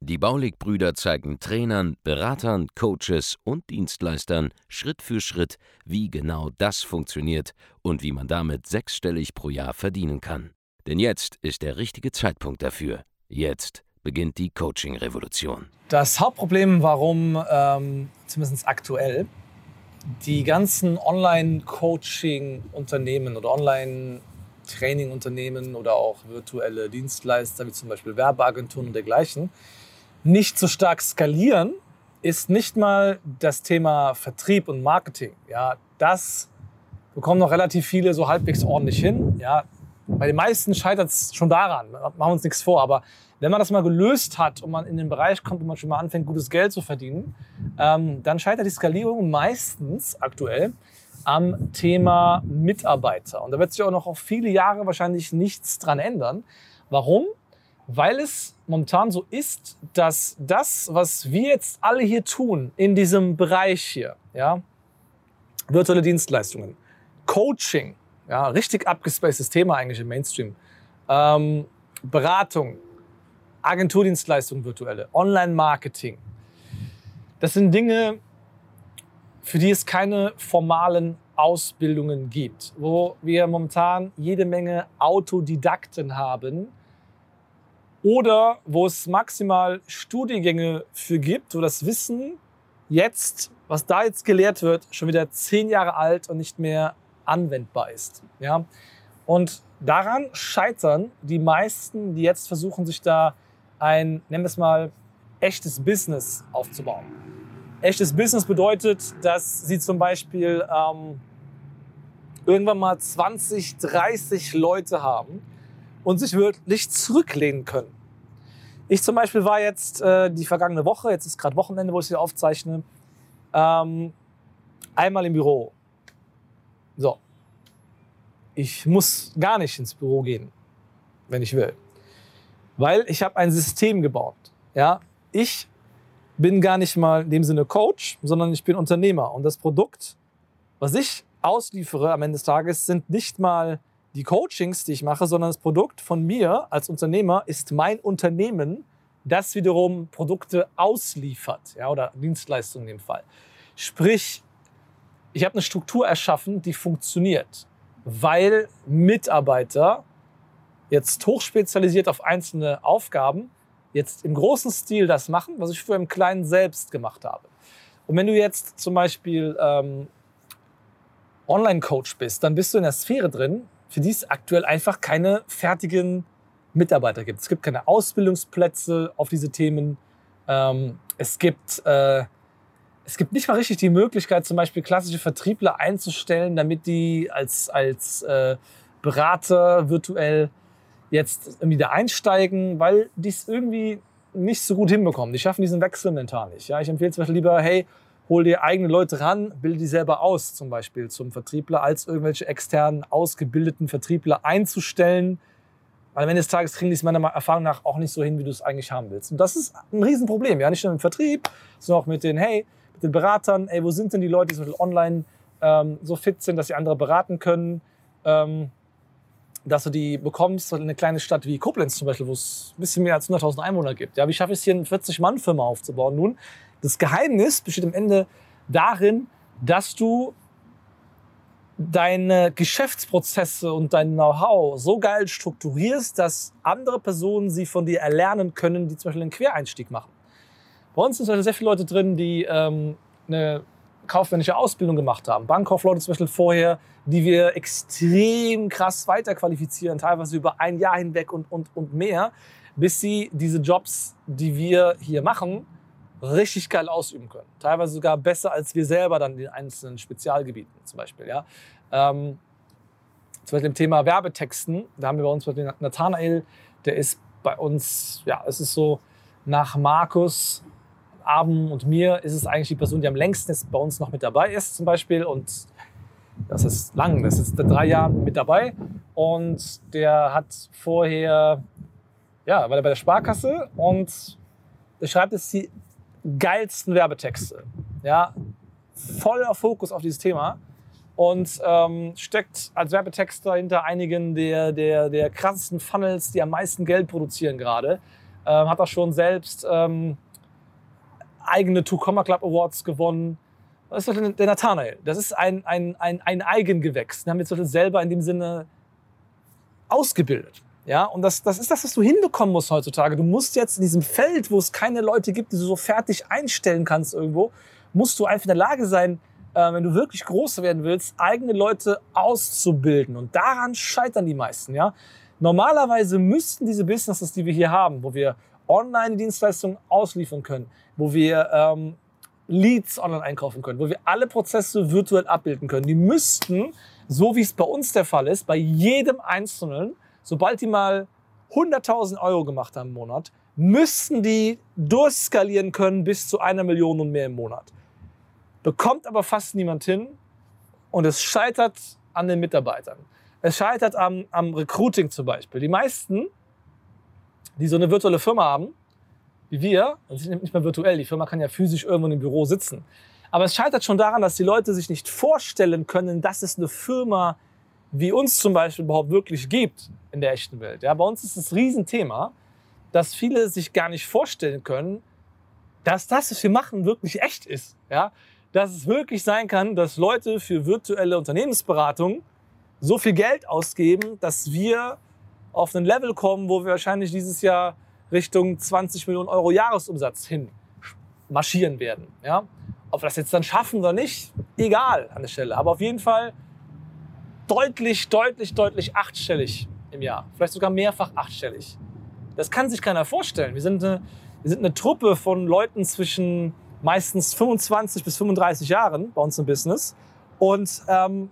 Die Baulig-Brüder zeigen Trainern, Beratern, Coaches und Dienstleistern Schritt für Schritt, wie genau das funktioniert und wie man damit sechsstellig pro Jahr verdienen kann. Denn jetzt ist der richtige Zeitpunkt dafür. Jetzt beginnt die Coaching-Revolution. Das Hauptproblem, warum, ähm, zumindest aktuell, die ganzen Online-Coaching-Unternehmen oder Online-Training-Unternehmen oder auch virtuelle Dienstleister, wie zum Beispiel Werbeagenturen und dergleichen, nicht so stark skalieren, ist nicht mal das Thema Vertrieb und Marketing. Ja, das bekommen noch relativ viele so halbwegs ordentlich hin. Ja, bei den meisten scheitert es schon daran, machen wir uns nichts vor. Aber wenn man das mal gelöst hat und man in den Bereich kommt, wo man schon mal anfängt, gutes Geld zu verdienen, ähm, dann scheitert die Skalierung meistens aktuell am Thema Mitarbeiter. Und da wird sich auch noch auf viele Jahre wahrscheinlich nichts dran ändern. Warum? Weil es momentan so ist, dass das, was wir jetzt alle hier tun in diesem Bereich hier, ja, virtuelle Dienstleistungen, Coaching, ja, richtig abgespacedes Thema eigentlich im Mainstream. Ähm, Beratung, Agenturdienstleistungen virtuelle, Online-Marketing. Das sind Dinge, für die es keine formalen Ausbildungen gibt, wo wir momentan jede Menge Autodidakten haben oder wo es maximal Studiengänge für gibt, wo das Wissen jetzt, was da jetzt gelehrt wird, schon wieder zehn Jahre alt und nicht mehr anwendbar ist. Ja? Und daran scheitern die meisten, die jetzt versuchen, sich da ein, nennen wir es mal, echtes Business aufzubauen. Echtes Business bedeutet, dass sie zum Beispiel ähm, irgendwann mal 20, 30 Leute haben und sich wirklich zurücklehnen können. Ich zum Beispiel war jetzt äh, die vergangene Woche, jetzt ist gerade Wochenende, wo ich hier aufzeichne, ähm, einmal im Büro. So. Ich muss gar nicht ins Büro gehen, wenn ich will. Weil ich habe ein System gebaut. Ja? Ich bin gar nicht mal in dem Sinne Coach, sondern ich bin Unternehmer. Und das Produkt, was ich ausliefere am Ende des Tages, sind nicht mal die Coachings, die ich mache, sondern das Produkt von mir als Unternehmer ist mein Unternehmen, das wiederum Produkte ausliefert ja, oder Dienstleistungen in dem Fall. Sprich, ich habe eine Struktur erschaffen, die funktioniert, weil Mitarbeiter jetzt hochspezialisiert auf einzelne Aufgaben jetzt im großen Stil das machen, was ich früher im Kleinen selbst gemacht habe. Und wenn du jetzt zum Beispiel ähm, Online-Coach bist, dann bist du in der Sphäre drin, für die es aktuell einfach keine fertigen Mitarbeiter gibt. Es gibt keine Ausbildungsplätze auf diese Themen. Ähm, es gibt äh, es gibt nicht mal richtig die Möglichkeit, zum Beispiel klassische Vertriebler einzustellen, damit die als, als äh, Berater virtuell jetzt da einsteigen, weil die es irgendwie nicht so gut hinbekommen. Die schaffen diesen Wechsel mental nicht. Ja, ich empfehle zum Beispiel lieber, hey, hol dir eigene Leute ran, bilde die selber aus, zum Beispiel zum Vertriebler, als irgendwelche externen, ausgebildeten Vertriebler einzustellen. Weil am Ende des Tages kriegen die es meiner Erfahrung nach auch nicht so hin, wie du es eigentlich haben willst. Und das ist ein Riesenproblem. Ja, nicht nur im Vertrieb, sondern auch mit den, hey, den Beratern, ey, wo sind denn die Leute, die zum Beispiel online ähm, so fit sind, dass sie andere beraten können, ähm, dass du die bekommst in eine kleine Stadt wie Koblenz zum Beispiel, wo es ein bisschen mehr als 100.000 Einwohner gibt. Ja, wie schaffe ich es hier, eine 40-Mann-Firma aufzubauen? Nun, das Geheimnis besteht am Ende darin, dass du deine Geschäftsprozesse und dein Know-how so geil strukturierst, dass andere Personen sie von dir erlernen können, die zum Beispiel einen Quereinstieg machen. Bei uns sind sehr viele Leute drin, die ähm, eine kaufmännische Ausbildung gemacht haben. Bankkaufleute zum Beispiel vorher, die wir extrem krass weiterqualifizieren, teilweise über ein Jahr hinweg und, und, und mehr, bis sie diese Jobs, die wir hier machen, richtig geil ausüben können. Teilweise sogar besser als wir selber dann in den einzelnen Spezialgebieten zum Beispiel. Ja. Ähm, zum Beispiel im Thema Werbetexten, da haben wir bei uns den Nathanael, der ist bei uns, ja, es ist so nach Markus Abend und mir ist es eigentlich die Person, die am längsten bei uns noch mit dabei ist zum Beispiel. Und das ist lang, das ist drei Jahren mit dabei. Und der hat vorher, ja, war er bei der Sparkasse und der schreibt jetzt die geilsten Werbetexte. Ja, voller Fokus auf dieses Thema und ähm, steckt als Werbetexter hinter einigen der, der, der krassesten Funnels, die am meisten Geld produzieren gerade. Ähm, hat auch schon selbst ähm, eigene Two Comma Club Awards gewonnen. Das ist der Nathanael. Das ist ein, ein, ein, ein Eigengewächs. Den haben wir selber in dem Sinne ausgebildet. Ja, und das, das ist das, was du hinbekommen musst heutzutage. Du musst jetzt in diesem Feld, wo es keine Leute gibt, die du so fertig einstellen kannst irgendwo, musst du einfach in der Lage sein, äh, wenn du wirklich groß werden willst, eigene Leute auszubilden. Und daran scheitern die meisten. Ja? Normalerweise müssten diese Businesses, die wir hier haben, wo wir Online-Dienstleistungen ausliefern können, wo wir ähm, Leads online einkaufen können, wo wir alle Prozesse virtuell abbilden können, die müssten, so wie es bei uns der Fall ist, bei jedem Einzelnen, sobald die mal 100.000 Euro gemacht haben im Monat, müssten die durchskalieren können bis zu einer Million und mehr im Monat bekommt aber fast niemand hin und es scheitert an den Mitarbeitern. Es scheitert am, am Recruiting zum Beispiel. Die meisten, die so eine virtuelle Firma haben, wie wir, das ist nicht mehr virtuell, die Firma kann ja physisch irgendwo im Büro sitzen. Aber es scheitert schon daran, dass die Leute sich nicht vorstellen können, dass es eine Firma wie uns zum Beispiel überhaupt wirklich gibt in der echten Welt. Ja, bei uns ist das Riesenthema, dass viele sich gar nicht vorstellen können, dass das, was wir machen, wirklich echt ist. Ja? dass es wirklich sein kann, dass Leute für virtuelle Unternehmensberatung so viel Geld ausgeben, dass wir auf ein Level kommen, wo wir wahrscheinlich dieses Jahr Richtung 20 Millionen Euro Jahresumsatz hin marschieren werden. Ja? Ob wir das jetzt dann schaffen oder nicht, egal an der Stelle. Aber auf jeden Fall deutlich, deutlich, deutlich achtstellig im Jahr. Vielleicht sogar mehrfach achtstellig. Das kann sich keiner vorstellen. Wir sind eine, wir sind eine Truppe von Leuten zwischen meistens 25 bis 35 Jahren bei uns im Business und ähm,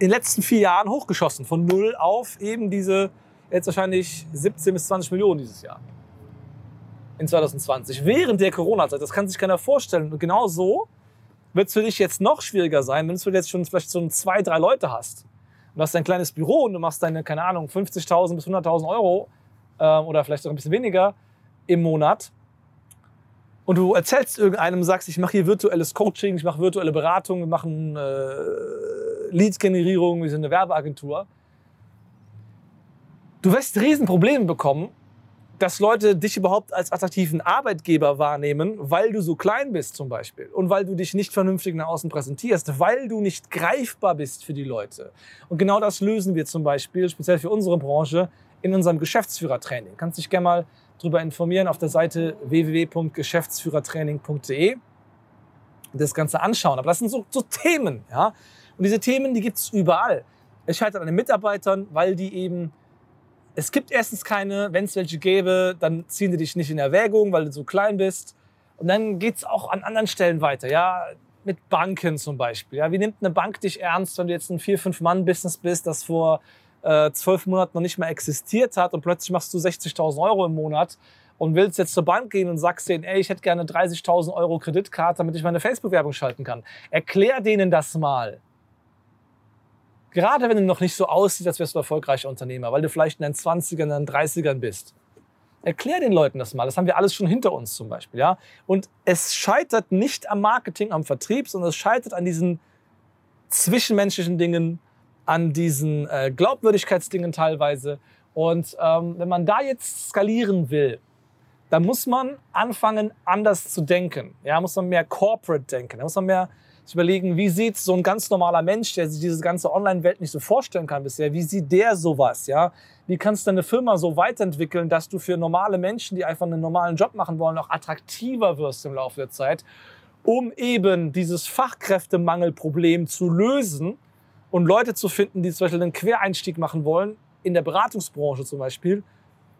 in den letzten vier Jahren hochgeschossen, von null auf eben diese jetzt wahrscheinlich 17 bis 20 Millionen dieses Jahr. In 2020, während der Corona-Zeit. Das kann sich keiner vorstellen. Und genau so wird es für dich jetzt noch schwieriger sein, wenn du jetzt schon vielleicht so zwei, drei Leute hast. Und du hast ein kleines Büro und du machst deine, keine Ahnung, 50.000 bis 100.000 Euro äh, oder vielleicht auch ein bisschen weniger im Monat und du erzählst irgendeinem, sagst, ich mache hier virtuelles Coaching, ich mache virtuelle Beratung, wir machen äh, Leads-Generierung, wir sind eine Werbeagentur. Du wirst Riesenprobleme bekommen, dass Leute dich überhaupt als attraktiven Arbeitgeber wahrnehmen, weil du so klein bist zum Beispiel und weil du dich nicht vernünftig nach außen präsentierst, weil du nicht greifbar bist für die Leute. Und genau das lösen wir zum Beispiel, speziell für unsere Branche, in unserem Geschäftsführertraining. Kannst dich gerne mal darüber informieren auf der Seite www.geschäftsführertraining.de das Ganze anschauen. Aber das sind so, so Themen. Ja? Und diese Themen, die gibt es überall. Es scheitert an den Mitarbeitern, weil die eben, es gibt erstens keine, wenn es welche gäbe, dann ziehen die dich nicht in Erwägung, weil du so klein bist. Und dann geht es auch an anderen Stellen weiter. Ja, mit Banken zum Beispiel. Ja, wie nimmt eine Bank dich ernst, wenn du jetzt ein vier, fünf Mann Business bist, das vor äh, zwölf Monaten noch nicht mehr existiert hat und plötzlich machst du 60.000 Euro im Monat und willst jetzt zur Bank gehen und sagst denen, ey, ich hätte gerne 30.000 Euro Kreditkarte, damit ich meine Facebook-Werbung schalten kann. Erklär denen das mal. Gerade wenn du noch nicht so aussiehst, als wärst du erfolgreicher Unternehmer, weil du vielleicht in den 20ern, in den 30ern bist. Erklär den Leuten das mal. Das haben wir alles schon hinter uns zum Beispiel. Ja? Und es scheitert nicht am Marketing, am Vertrieb, sondern es scheitert an diesen zwischenmenschlichen Dingen, an diesen äh, Glaubwürdigkeitsdingen teilweise. Und ähm, wenn man da jetzt skalieren will, dann muss man anfangen, anders zu denken. Ja, muss man mehr corporate denken. Da muss man mehr sich überlegen, wie sieht so ein ganz normaler Mensch, der sich diese ganze Online-Welt nicht so vorstellen kann bisher, wie sieht der sowas? Ja? Wie kannst du deine Firma so weiterentwickeln, dass du für normale Menschen, die einfach einen normalen Job machen wollen, auch attraktiver wirst im Laufe der Zeit, um eben dieses Fachkräftemangelproblem zu lösen und Leute zu finden, die zum Beispiel einen Quereinstieg machen wollen, in der Beratungsbranche zum Beispiel,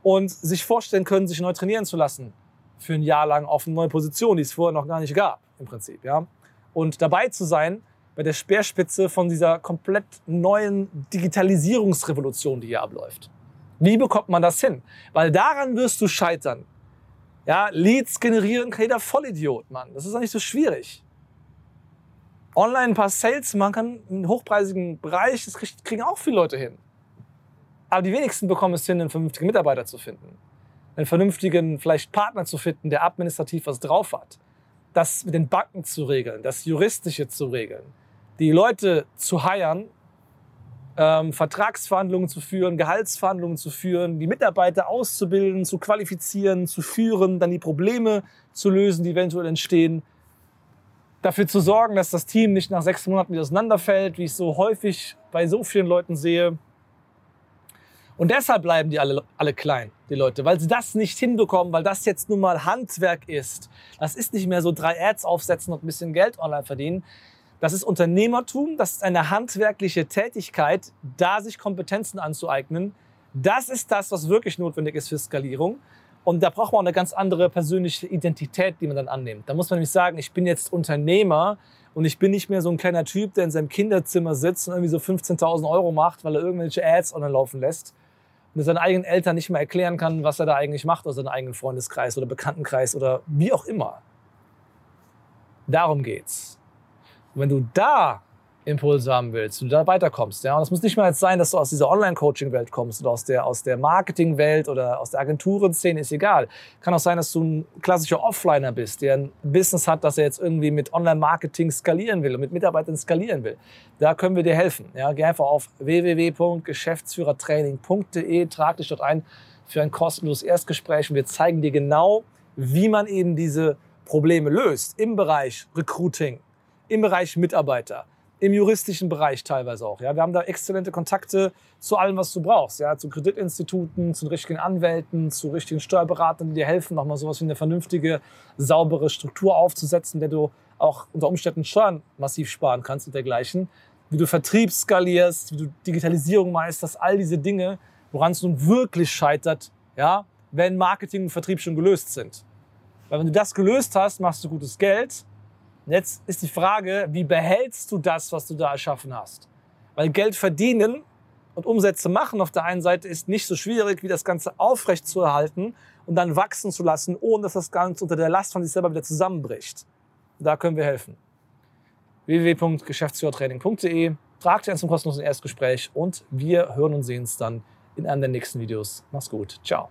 und sich vorstellen können, sich neu trainieren zu lassen für ein Jahr lang auf eine neue Position, die es vorher noch gar nicht gab, im Prinzip. Ja? Und dabei zu sein bei der Speerspitze von dieser komplett neuen Digitalisierungsrevolution, die hier abläuft. Wie bekommt man das hin? Weil daran wirst du scheitern. Ja, Leads generieren kann jeder Vollidiot, Mann. Das ist doch nicht so schwierig. Online ein paar Sales machen, im hochpreisigen Bereich, das kriegen auch viele Leute hin. Aber die wenigsten bekommen es hin, einen vernünftigen Mitarbeiter zu finden. Einen vernünftigen, vielleicht Partner zu finden, der administrativ was drauf hat. Das mit den Banken zu regeln, das Juristische zu regeln. Die Leute zu heiern, ähm, Vertragsverhandlungen zu führen, Gehaltsverhandlungen zu führen, die Mitarbeiter auszubilden, zu qualifizieren, zu führen, dann die Probleme zu lösen, die eventuell entstehen dafür zu sorgen, dass das Team nicht nach sechs Monaten wieder auseinanderfällt, wie ich so häufig bei so vielen Leuten sehe. Und deshalb bleiben die alle, alle klein, die Leute, weil sie das nicht hinbekommen, weil das jetzt nun mal Handwerk ist. Das ist nicht mehr so drei Ads aufsetzen und ein bisschen Geld online verdienen. Das ist Unternehmertum, das ist eine handwerkliche Tätigkeit, da sich Kompetenzen anzueignen. Das ist das, was wirklich notwendig ist für Skalierung. Und da braucht man auch eine ganz andere persönliche Identität, die man dann annimmt. Da muss man nämlich sagen, ich bin jetzt Unternehmer und ich bin nicht mehr so ein kleiner Typ, der in seinem Kinderzimmer sitzt und irgendwie so 15.000 Euro macht, weil er irgendwelche Ads online laufen lässt und seinen eigenen Eltern nicht mehr erklären kann, was er da eigentlich macht aus seinem eigenen Freundeskreis oder Bekanntenkreis oder wie auch immer. Darum geht's. Und wenn du da Impulse haben willst, du da weiterkommst. Ja? Und es muss nicht mal jetzt sein, dass du aus dieser Online-Coaching-Welt kommst oder aus der, aus der Marketing-Welt oder aus der Agenturenszene, ist egal. Kann auch sein, dass du ein klassischer Offliner bist, der ein Business hat, das er jetzt irgendwie mit Online-Marketing skalieren will und mit Mitarbeitern skalieren will. Da können wir dir helfen. Ja? Geh einfach auf www.geschäftsführertraining.de, trag dich dort ein für ein kostenloses Erstgespräch und wir zeigen dir genau, wie man eben diese Probleme löst im Bereich Recruiting, im Bereich Mitarbeiter, im juristischen Bereich teilweise auch. Ja. Wir haben da exzellente Kontakte zu allem, was du brauchst. Ja. Zu Kreditinstituten, zu richtigen Anwälten, zu richtigen Steuerberatern, die dir helfen, nochmal sowas wie eine vernünftige, saubere Struktur aufzusetzen, der du auch unter Umständen Steuern massiv sparen kannst und dergleichen. Wie du Vertrieb skalierst, wie du Digitalisierung meisterst, all diese Dinge, woran es nun wirklich scheitert, ja, wenn Marketing und Vertrieb schon gelöst sind. Weil wenn du das gelöst hast, machst du gutes Geld Jetzt ist die Frage, wie behältst du das, was du da erschaffen hast? Weil Geld verdienen und Umsätze machen auf der einen Seite ist nicht so schwierig, wie das Ganze aufrecht zu erhalten und dann wachsen zu lassen, ohne dass das Ganze unter der Last von sich selber wieder zusammenbricht. Da können wir helfen. www.geschäftsführertraining.de Tragt dir ein zum kostenlosen Erstgespräch und wir hören und sehen uns dann in einem der nächsten Videos. Mach's gut. Ciao.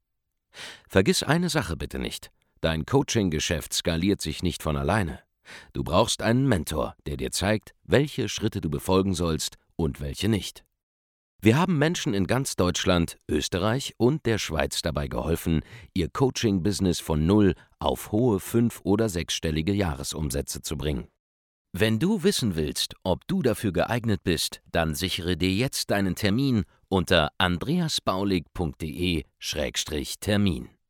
Vergiss eine Sache bitte nicht. Dein Coaching-Geschäft skaliert sich nicht von alleine. Du brauchst einen Mentor, der dir zeigt, welche Schritte du befolgen sollst und welche nicht. Wir haben Menschen in ganz Deutschland, Österreich und der Schweiz dabei geholfen, ihr Coaching-Business von null auf hohe fünf- oder sechsstellige Jahresumsätze zu bringen. Wenn du wissen willst, ob du dafür geeignet bist, dann sichere dir jetzt deinen Termin unter andreasbaulig.de-termin.